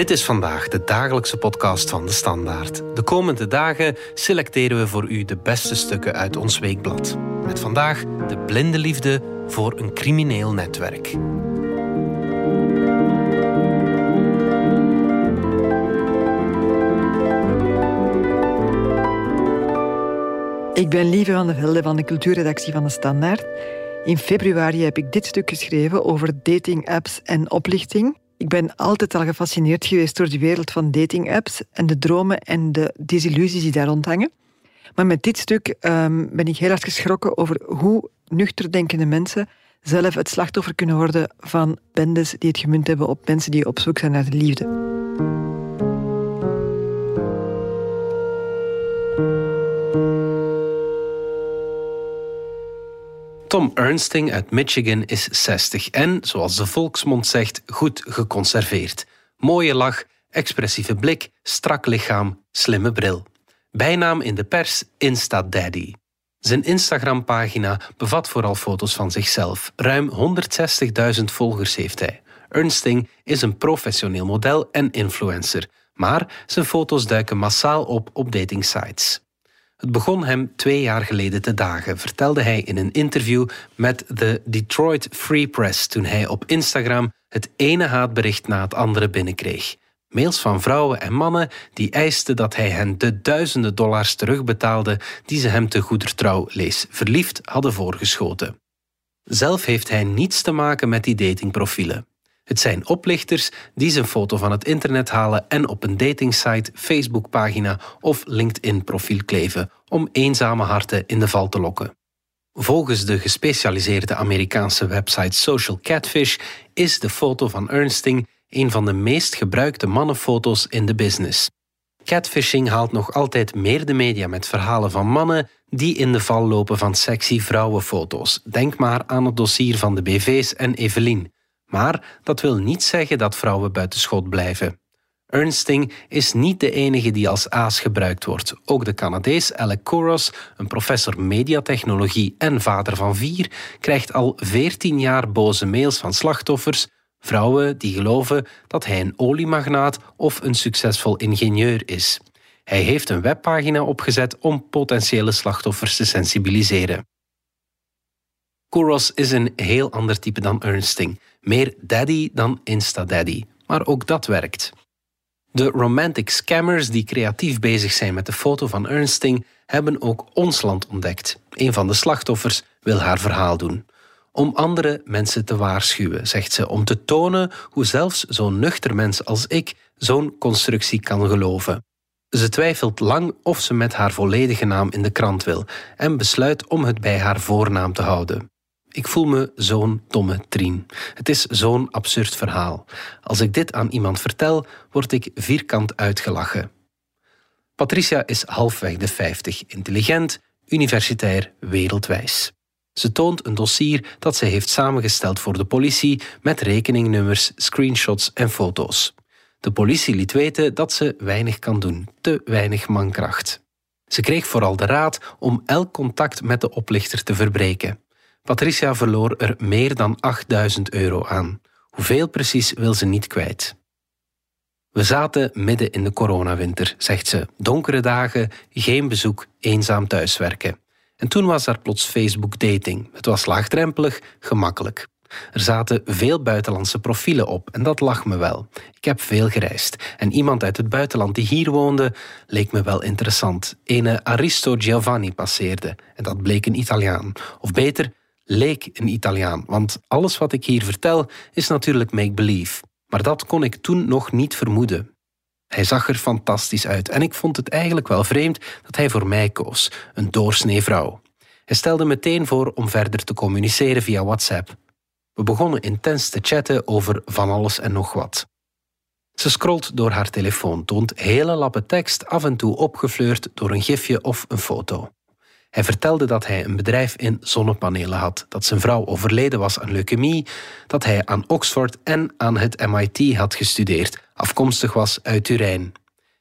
Dit is vandaag de dagelijkse podcast van de Standaard. De komende dagen selecteren we voor u de beste stukken uit ons weekblad. Met vandaag de blinde liefde voor een crimineel netwerk. Ik ben Lieve van de Velde van de cultuurredactie van de Standaard. In februari heb ik dit stuk geschreven over dating-apps en oplichting. Ik ben altijd al gefascineerd geweest door de wereld van dating-apps en de dromen en de desillusies die daar rondhangen. Maar met dit stuk um, ben ik heel hard geschrokken over hoe nuchter denkende mensen zelf het slachtoffer kunnen worden van bendes die het gemunt hebben op mensen die op zoek zijn naar de liefde. Tom Ernsting uit Michigan is 60 en, zoals de volksmond zegt, goed geconserveerd. Mooie lach, expressieve blik, strak lichaam, slimme bril. Bijnaam in de pers Insta Daddy. Zijn Instagram-pagina bevat vooral foto's van zichzelf. Ruim 160.000 volgers heeft hij. Ernsting is een professioneel model en influencer, maar zijn foto's duiken massaal op op datingsites. Het begon hem twee jaar geleden te dagen, vertelde hij in een interview met de Detroit Free Press toen hij op Instagram het ene haatbericht na het andere binnenkreeg. Mails van vrouwen en mannen die eisten dat hij hen de duizenden dollars terugbetaalde die ze hem te goedertrouw lees verliefd hadden voorgeschoten. Zelf heeft hij niets te maken met die datingprofielen. Het zijn oplichters die zijn foto van het internet halen en op een datingsite, Facebookpagina of LinkedIn-profiel kleven om eenzame harten in de val te lokken. Volgens de gespecialiseerde Amerikaanse website Social Catfish is de foto van Ernsting een van de meest gebruikte mannenfoto's in de business. Catfishing haalt nog altijd meer de media met verhalen van mannen die in de val lopen van sexy vrouwenfoto's. Denk maar aan het dossier van de BV's en Evelien. Maar dat wil niet zeggen dat vrouwen buitenschot blijven. Ernsting is niet de enige die als aas gebruikt wordt. Ook de Canadees Alec Kouros, een professor mediatechnologie en vader van vier, krijgt al 14 jaar boze mails van slachtoffers, vrouwen die geloven dat hij een oliemagnaat of een succesvol ingenieur is. Hij heeft een webpagina opgezet om potentiële slachtoffers te sensibiliseren. Kouros is een heel ander type dan Ernsting. Meer daddy dan Insta-daddy. Maar ook dat werkt. De romantic scammers die creatief bezig zijn met de foto van Ernsting hebben ook ons land ontdekt. Een van de slachtoffers wil haar verhaal doen. Om andere mensen te waarschuwen, zegt ze, om te tonen hoe zelfs zo'n nuchter mens als ik zo'n constructie kan geloven. Ze twijfelt lang of ze met haar volledige naam in de krant wil en besluit om het bij haar voornaam te houden. Ik voel me zo'n domme trien. Het is zo'n absurd verhaal. Als ik dit aan iemand vertel, word ik vierkant uitgelachen. Patricia is halfweg de 50, intelligent, universitair, wereldwijs. Ze toont een dossier dat ze heeft samengesteld voor de politie met rekeningnummers, screenshots en foto's. De politie liet weten dat ze weinig kan doen, te weinig mankracht. Ze kreeg vooral de raad om elk contact met de oplichter te verbreken. Patricia verloor er meer dan 8000 euro aan. Hoeveel precies wil ze niet kwijt. We zaten midden in de coronawinter, zegt ze. Donkere dagen, geen bezoek, eenzaam thuiswerken. En toen was er plots Facebook dating. Het was laagdrempelig, gemakkelijk. Er zaten veel buitenlandse profielen op en dat lag me wel. Ik heb veel gereisd en iemand uit het buitenland die hier woonde leek me wel interessant. Ene Aristo Giovanni passeerde en dat bleek een Italiaan. Of beter, leek een Italiaan, want alles wat ik hier vertel is natuurlijk make-believe. Maar dat kon ik toen nog niet vermoeden. Hij zag er fantastisch uit en ik vond het eigenlijk wel vreemd dat hij voor mij koos, een doorsnee vrouw. Hij stelde meteen voor om verder te communiceren via WhatsApp. We begonnen intens te chatten over van alles en nog wat. Ze scrolt door haar telefoon, toont hele lappen tekst, af en toe opgefleurd door een gifje of een foto. Hij vertelde dat hij een bedrijf in zonnepanelen had, dat zijn vrouw overleden was aan leukemie, dat hij aan Oxford en aan het MIT had gestudeerd, afkomstig was uit Turijn.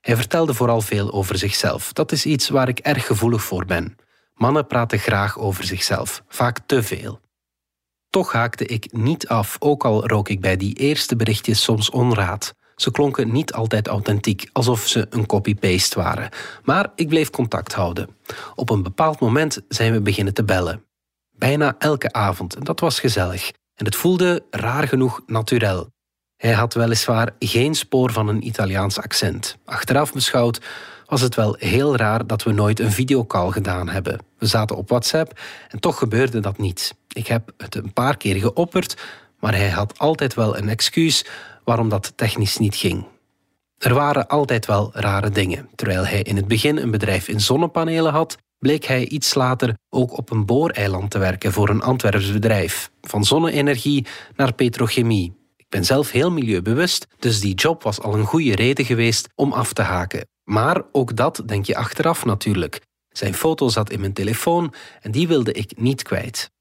Hij vertelde vooral veel over zichzelf. Dat is iets waar ik erg gevoelig voor ben. Mannen praten graag over zichzelf, vaak te veel. Toch haakte ik niet af, ook al rook ik bij die eerste berichtjes soms onraad. Ze klonken niet altijd authentiek, alsof ze een copy-paste waren. Maar ik bleef contact houden. Op een bepaald moment zijn we beginnen te bellen. Bijna elke avond, en dat was gezellig. En het voelde raar genoeg naturel. Hij had weliswaar geen spoor van een Italiaans accent. Achteraf beschouwd was het wel heel raar dat we nooit een videocall gedaan hebben. We zaten op WhatsApp en toch gebeurde dat niet. Ik heb het een paar keer geopperd, maar hij had altijd wel een excuus waarom dat technisch niet ging. Er waren altijd wel rare dingen. Terwijl hij in het begin een bedrijf in zonnepanelen had, bleek hij iets later ook op een booreiland te werken voor een Antwerps bedrijf. Van zonne-energie naar petrochemie. Ik ben zelf heel milieubewust, dus die job was al een goede reden geweest om af te haken. Maar ook dat denk je achteraf natuurlijk. Zijn foto zat in mijn telefoon en die wilde ik niet kwijt.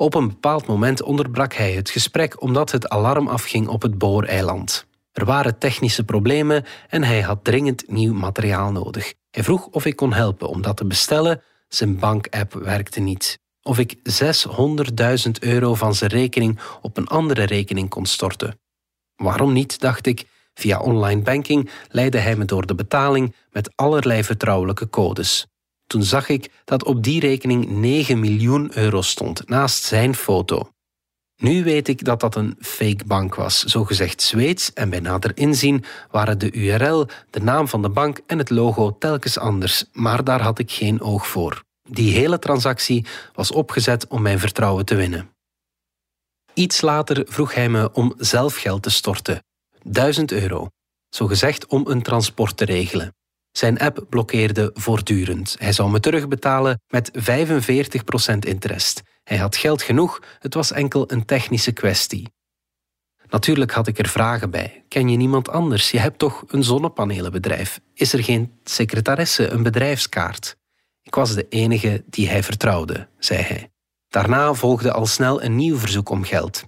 Op een bepaald moment onderbrak hij het gesprek omdat het alarm afging op het booreiland. Er waren technische problemen en hij had dringend nieuw materiaal nodig. Hij vroeg of ik kon helpen om dat te bestellen. Zijn bankapp werkte niet. Of ik 600.000 euro van zijn rekening op een andere rekening kon storten. Waarom niet, dacht ik. Via online banking leidde hij me door de betaling met allerlei vertrouwelijke codes. Toen zag ik dat op die rekening 9 miljoen euro stond, naast zijn foto. Nu weet ik dat dat een fake bank was, zogezegd Zweeds, en bij nader inzien waren de URL, de naam van de bank en het logo telkens anders, maar daar had ik geen oog voor. Die hele transactie was opgezet om mijn vertrouwen te winnen. Iets later vroeg hij me om zelf geld te storten, 1000 euro, zogezegd om een transport te regelen. Zijn app blokkeerde voortdurend. Hij zou me terugbetalen met 45% interest. Hij had geld genoeg, het was enkel een technische kwestie. Natuurlijk had ik er vragen bij. Ken je niemand anders? Je hebt toch een zonnepanelenbedrijf? Is er geen secretaresse, een bedrijfskaart? Ik was de enige die hij vertrouwde, zei hij. Daarna volgde al snel een nieuw verzoek om geld.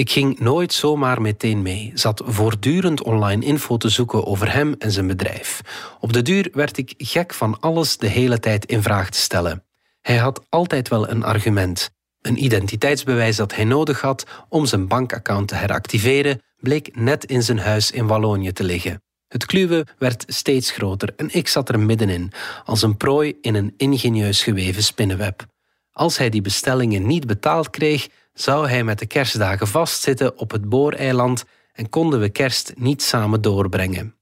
Ik ging nooit zomaar meteen mee, zat voortdurend online info te zoeken over hem en zijn bedrijf. Op de duur werd ik gek van alles de hele tijd in vraag te stellen. Hij had altijd wel een argument. Een identiteitsbewijs dat hij nodig had om zijn bankaccount te heractiveren, bleek net in zijn huis in Wallonië te liggen. Het kluwen werd steeds groter en ik zat er middenin, als een prooi in een ingenieus geweven spinnenweb. Als hij die bestellingen niet betaald kreeg, zou hij met de kerstdagen vastzitten op het booreiland en konden we kerst niet samen doorbrengen.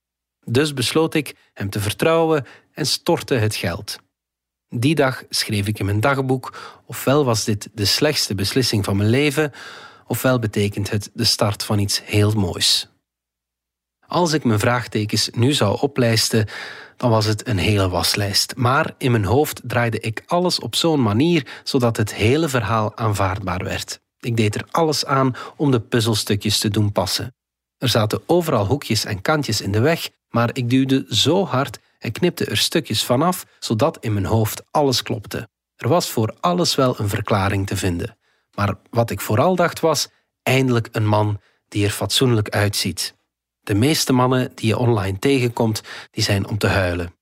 Dus besloot ik hem te vertrouwen en stortte het geld. Die dag schreef ik in mijn dagboek, ofwel was dit de slechtste beslissing van mijn leven, ofwel betekent het de start van iets heel moois. Als ik mijn vraagtekens nu zou oplijsten, dan was het een hele waslijst. Maar in mijn hoofd draaide ik alles op zo'n manier zodat het hele verhaal aanvaardbaar werd. Ik deed er alles aan om de puzzelstukjes te doen passen. Er zaten overal hoekjes en kantjes in de weg, maar ik duwde zo hard en knipte er stukjes vanaf, zodat in mijn hoofd alles klopte. Er was voor alles wel een verklaring te vinden. Maar wat ik vooral dacht was: eindelijk een man die er fatsoenlijk uitziet. De meeste mannen die je online tegenkomt, die zijn om te huilen.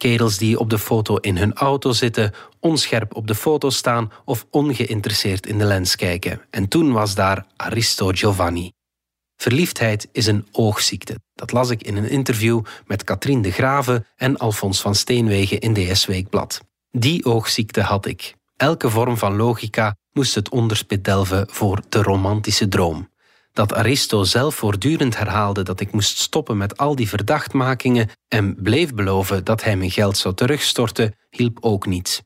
Kerels die op de foto in hun auto zitten, onscherp op de foto staan of ongeïnteresseerd in de lens kijken. En toen was daar Aristo Giovanni. Verliefdheid is een oogziekte. Dat las ik in een interview met Katrien de Grave en Alfons van Steenwegen in DS Weekblad. Die oogziekte had ik. Elke vorm van logica moest het onderspit delven voor de romantische droom. Dat Aristo zelf voortdurend herhaalde dat ik moest stoppen met al die verdachtmakingen en bleef beloven dat hij mijn geld zou terugstorten, hielp ook niet.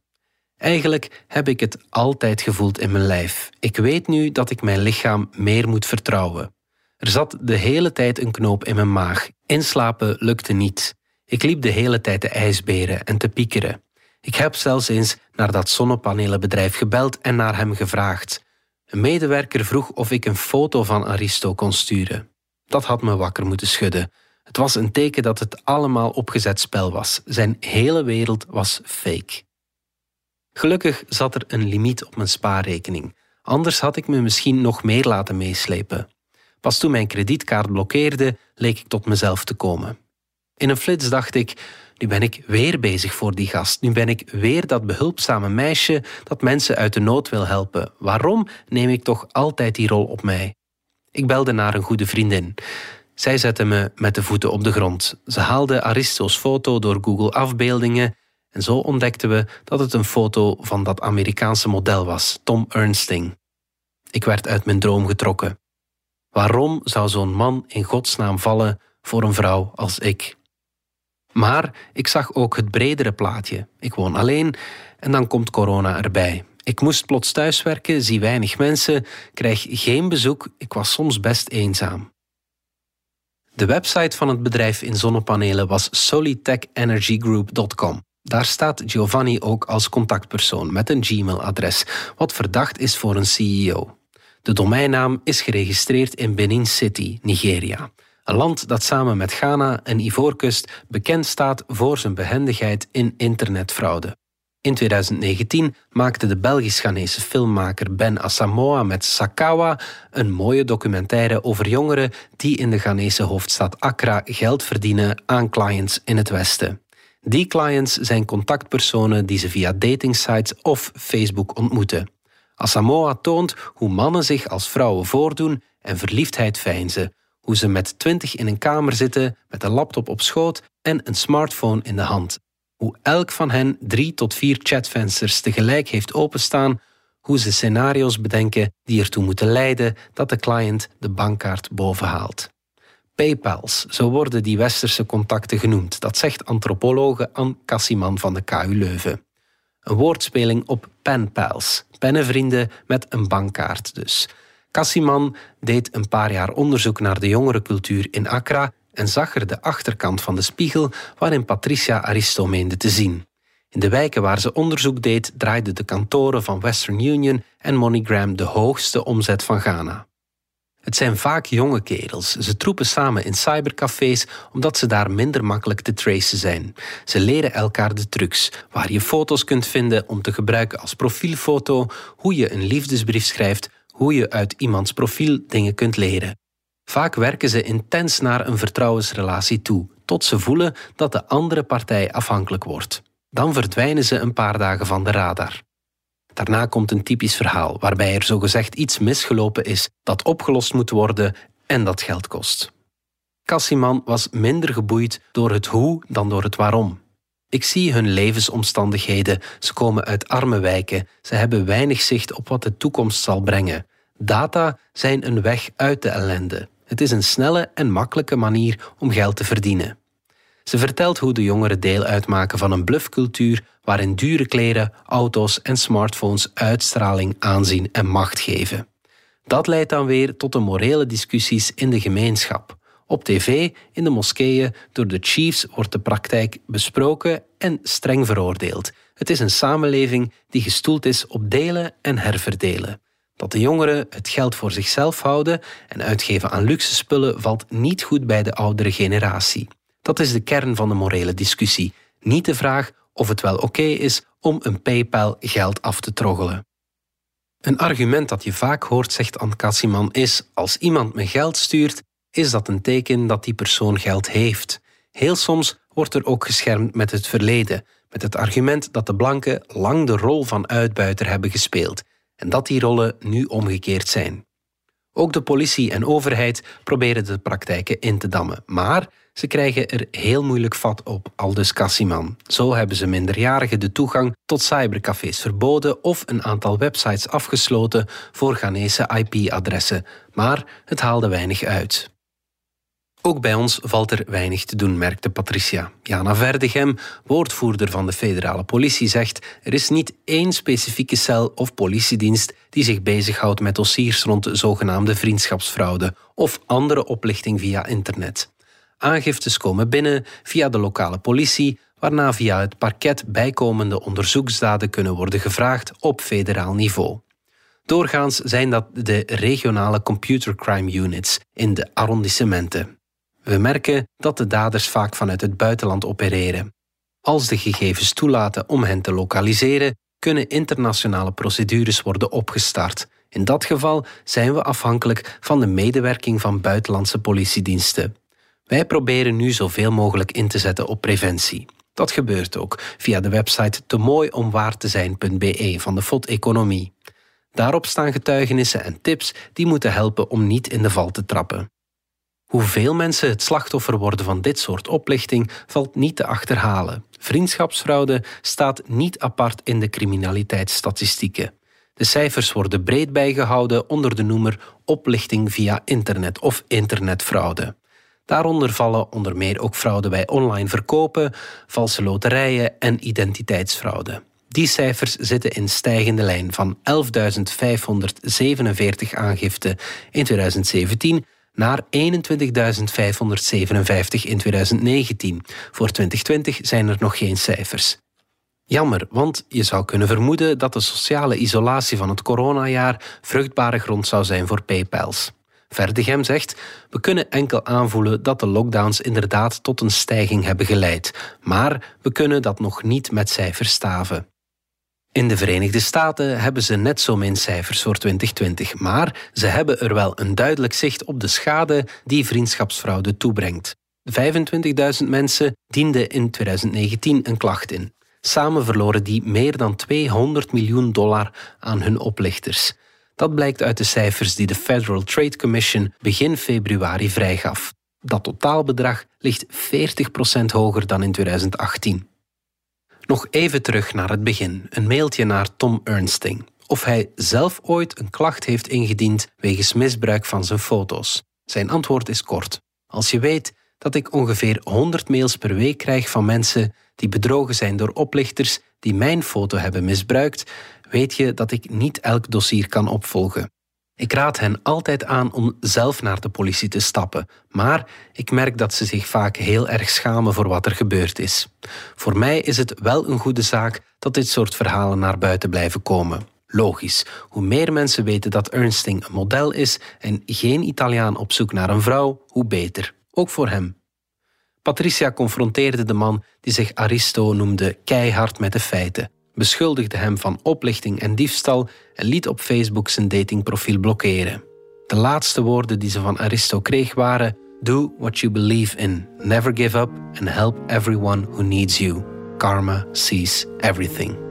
Eigenlijk heb ik het altijd gevoeld in mijn lijf. Ik weet nu dat ik mijn lichaam meer moet vertrouwen. Er zat de hele tijd een knoop in mijn maag. Inslapen lukte niet. Ik liep de hele tijd te ijsberen en te piekeren. Ik heb zelfs eens naar dat zonnepanelenbedrijf gebeld en naar hem gevraagd. Een medewerker vroeg of ik een foto van Aristo kon sturen. Dat had me wakker moeten schudden. Het was een teken dat het allemaal opgezet spel was. Zijn hele wereld was fake. Gelukkig zat er een limiet op mijn spaarrekening. Anders had ik me misschien nog meer laten meeslepen. Pas toen mijn kredietkaart blokkeerde, leek ik tot mezelf te komen. In een flits dacht ik: nu ben ik weer bezig voor die gast. Nu ben ik weer dat behulpzame meisje dat mensen uit de nood wil helpen. Waarom neem ik toch altijd die rol op mij? Ik belde naar een goede vriendin. Zij zette me met de voeten op de grond. Ze haalde Aristo's foto door Google afbeeldingen en zo ontdekten we dat het een foto van dat Amerikaanse model was, Tom Ernsting. Ik werd uit mijn droom getrokken. Waarom zou zo'n man in godsnaam vallen voor een vrouw als ik? Maar ik zag ook het bredere plaatje. Ik woon alleen en dan komt corona erbij. Ik moest plots thuiswerken, zie weinig mensen, krijg geen bezoek. Ik was soms best eenzaam. De website van het bedrijf in zonnepanelen was solitechenergygroup.com. Daar staat Giovanni ook als contactpersoon met een Gmail-adres, wat verdacht is voor een CEO. De domeinnaam is geregistreerd in Benin City, Nigeria. Een land dat samen met Ghana en Ivoorkust bekend staat voor zijn behendigheid in internetfraude. In 2019 maakte de Belgisch-Ghanese filmmaker Ben Asamoah met Sakawa een mooie documentaire over jongeren die in de Ghanese hoofdstad Accra geld verdienen aan clients in het Westen. Die clients zijn contactpersonen die ze via datingsites of Facebook ontmoeten. Asamoah toont hoe mannen zich als vrouwen voordoen en verliefdheid veinzen, hoe ze met twintig in een kamer zitten met een laptop op schoot en een smartphone in de hand hoe elk van hen drie tot vier chatvensters tegelijk heeft openstaan, hoe ze scenario's bedenken die ertoe moeten leiden dat de client de bankkaart bovenhaalt. PayPals, zo worden die westerse contacten genoemd, dat zegt antropologe Anne Cassiman van de KU Leuven. Een woordspeling op penpals, pennenvrienden met een bankkaart dus. Cassiman deed een paar jaar onderzoek naar de jongerencultuur in Accra en zag er de achterkant van de spiegel waarin Patricia Aristo meende te zien. In de wijken waar ze onderzoek deed, draaiden de kantoren van Western Union en MoneyGram de hoogste omzet van Ghana. Het zijn vaak jonge kerels. Ze troepen samen in cybercafés omdat ze daar minder makkelijk te tracen zijn. Ze leren elkaar de trucs, waar je foto's kunt vinden om te gebruiken als profielfoto, hoe je een liefdesbrief schrijft, hoe je uit iemands profiel dingen kunt leren. Vaak werken ze intens naar een vertrouwensrelatie toe, tot ze voelen dat de andere partij afhankelijk wordt. Dan verdwijnen ze een paar dagen van de radar. Daarna komt een typisch verhaal waarbij er zogezegd iets misgelopen is dat opgelost moet worden en dat geld kost. Cassiman was minder geboeid door het hoe dan door het waarom. Ik zie hun levensomstandigheden. Ze komen uit arme wijken. Ze hebben weinig zicht op wat de toekomst zal brengen. Data zijn een weg uit de ellende. Het is een snelle en makkelijke manier om geld te verdienen. Ze vertelt hoe de jongeren deel uitmaken van een bluffcultuur waarin dure kleren, auto's en smartphones uitstraling, aanzien en macht geven. Dat leidt dan weer tot de morele discussies in de gemeenschap. Op tv, in de moskeeën, door de chiefs wordt de praktijk besproken en streng veroordeeld. Het is een samenleving die gestoeld is op delen en herverdelen. Dat de jongeren het geld voor zichzelf houden en uitgeven aan luxe spullen valt niet goed bij de oudere generatie. Dat is de kern van de morele discussie, niet de vraag of het wel oké is om een PayPal geld af te troggelen. Een argument dat je vaak hoort, zegt Ant Kassiman, is: als iemand me geld stuurt, is dat een teken dat die persoon geld heeft. Heel soms wordt er ook geschermd met het verleden, met het argument dat de blanken lang de rol van uitbuiter hebben gespeeld en dat die rollen nu omgekeerd zijn. Ook de politie en overheid proberen de praktijken in te dammen, maar ze krijgen er heel moeilijk vat op, aldus Cassiman. Zo hebben ze minderjarigen de toegang tot cybercafés verboden of een aantal websites afgesloten voor Ghanese IP-adressen, maar het haalde weinig uit. Ook bij ons valt er weinig te doen, merkte Patricia. Jana Verdegem, woordvoerder van de federale politie, zegt: er is niet één specifieke cel of politiedienst die zich bezighoudt met dossiers rond de zogenaamde vriendschapsfraude of andere oplichting via internet. Aangiftes komen binnen via de lokale politie, waarna via het parket bijkomende onderzoeksdaden kunnen worden gevraagd op federaal niveau. Doorgaans zijn dat de regionale computercrime units in de arrondissementen. We merken dat de daders vaak vanuit het buitenland opereren. Als de gegevens toelaten om hen te lokaliseren, kunnen internationale procedures worden opgestart. In dat geval zijn we afhankelijk van de medewerking van buitenlandse politiediensten. Wij proberen nu zoveel mogelijk in te zetten op preventie. Dat gebeurt ook via de website te van de FOD-economie. Daarop staan getuigenissen en tips die moeten helpen om niet in de val te trappen. Hoeveel mensen het slachtoffer worden van dit soort oplichting valt niet te achterhalen. Vriendschapsfraude staat niet apart in de criminaliteitsstatistieken. De cijfers worden breed bijgehouden onder de noemer oplichting via internet of internetfraude. Daaronder vallen onder meer ook fraude bij online verkopen, valse loterijen en identiteitsfraude. Die cijfers zitten in stijgende lijn van 11.547 aangiften in 2017 naar 21.557 in 2019. Voor 2020 zijn er nog geen cijfers. Jammer, want je zou kunnen vermoeden dat de sociale isolatie van het coronajaar vruchtbare grond zou zijn voor PayPals. Verdegem zegt: We kunnen enkel aanvoelen dat de lockdowns inderdaad tot een stijging hebben geleid, maar we kunnen dat nog niet met cijfers staven. In de Verenigde Staten hebben ze net zo min cijfers voor 2020, maar ze hebben er wel een duidelijk zicht op de schade die vriendschapsfraude toebrengt. 25.000 mensen dienden in 2019 een klacht in. Samen verloren die meer dan 200 miljoen dollar aan hun oplichters. Dat blijkt uit de cijfers die de Federal Trade Commission begin februari vrijgaf. Dat totaalbedrag ligt 40% hoger dan in 2018. Nog even terug naar het begin. Een mailtje naar Tom Ernsting. Of hij zelf ooit een klacht heeft ingediend wegens misbruik van zijn foto's. Zijn antwoord is kort. Als je weet dat ik ongeveer 100 mails per week krijg van mensen die bedrogen zijn door oplichters die mijn foto hebben misbruikt, weet je dat ik niet elk dossier kan opvolgen. Ik raad hen altijd aan om zelf naar de politie te stappen, maar ik merk dat ze zich vaak heel erg schamen voor wat er gebeurd is. Voor mij is het wel een goede zaak dat dit soort verhalen naar buiten blijven komen. Logisch, hoe meer mensen weten dat Ernsting een model is en geen Italiaan op zoek naar een vrouw, hoe beter. Ook voor hem. Patricia confronteerde de man die zich Aristo noemde keihard met de feiten beschuldigde hem van oplichting en diefstal en liet op Facebook zijn datingprofiel blokkeren. De laatste woorden die ze van Aristo kreeg waren: Do what you believe in, never give up and help everyone who needs you. Karma sees everything.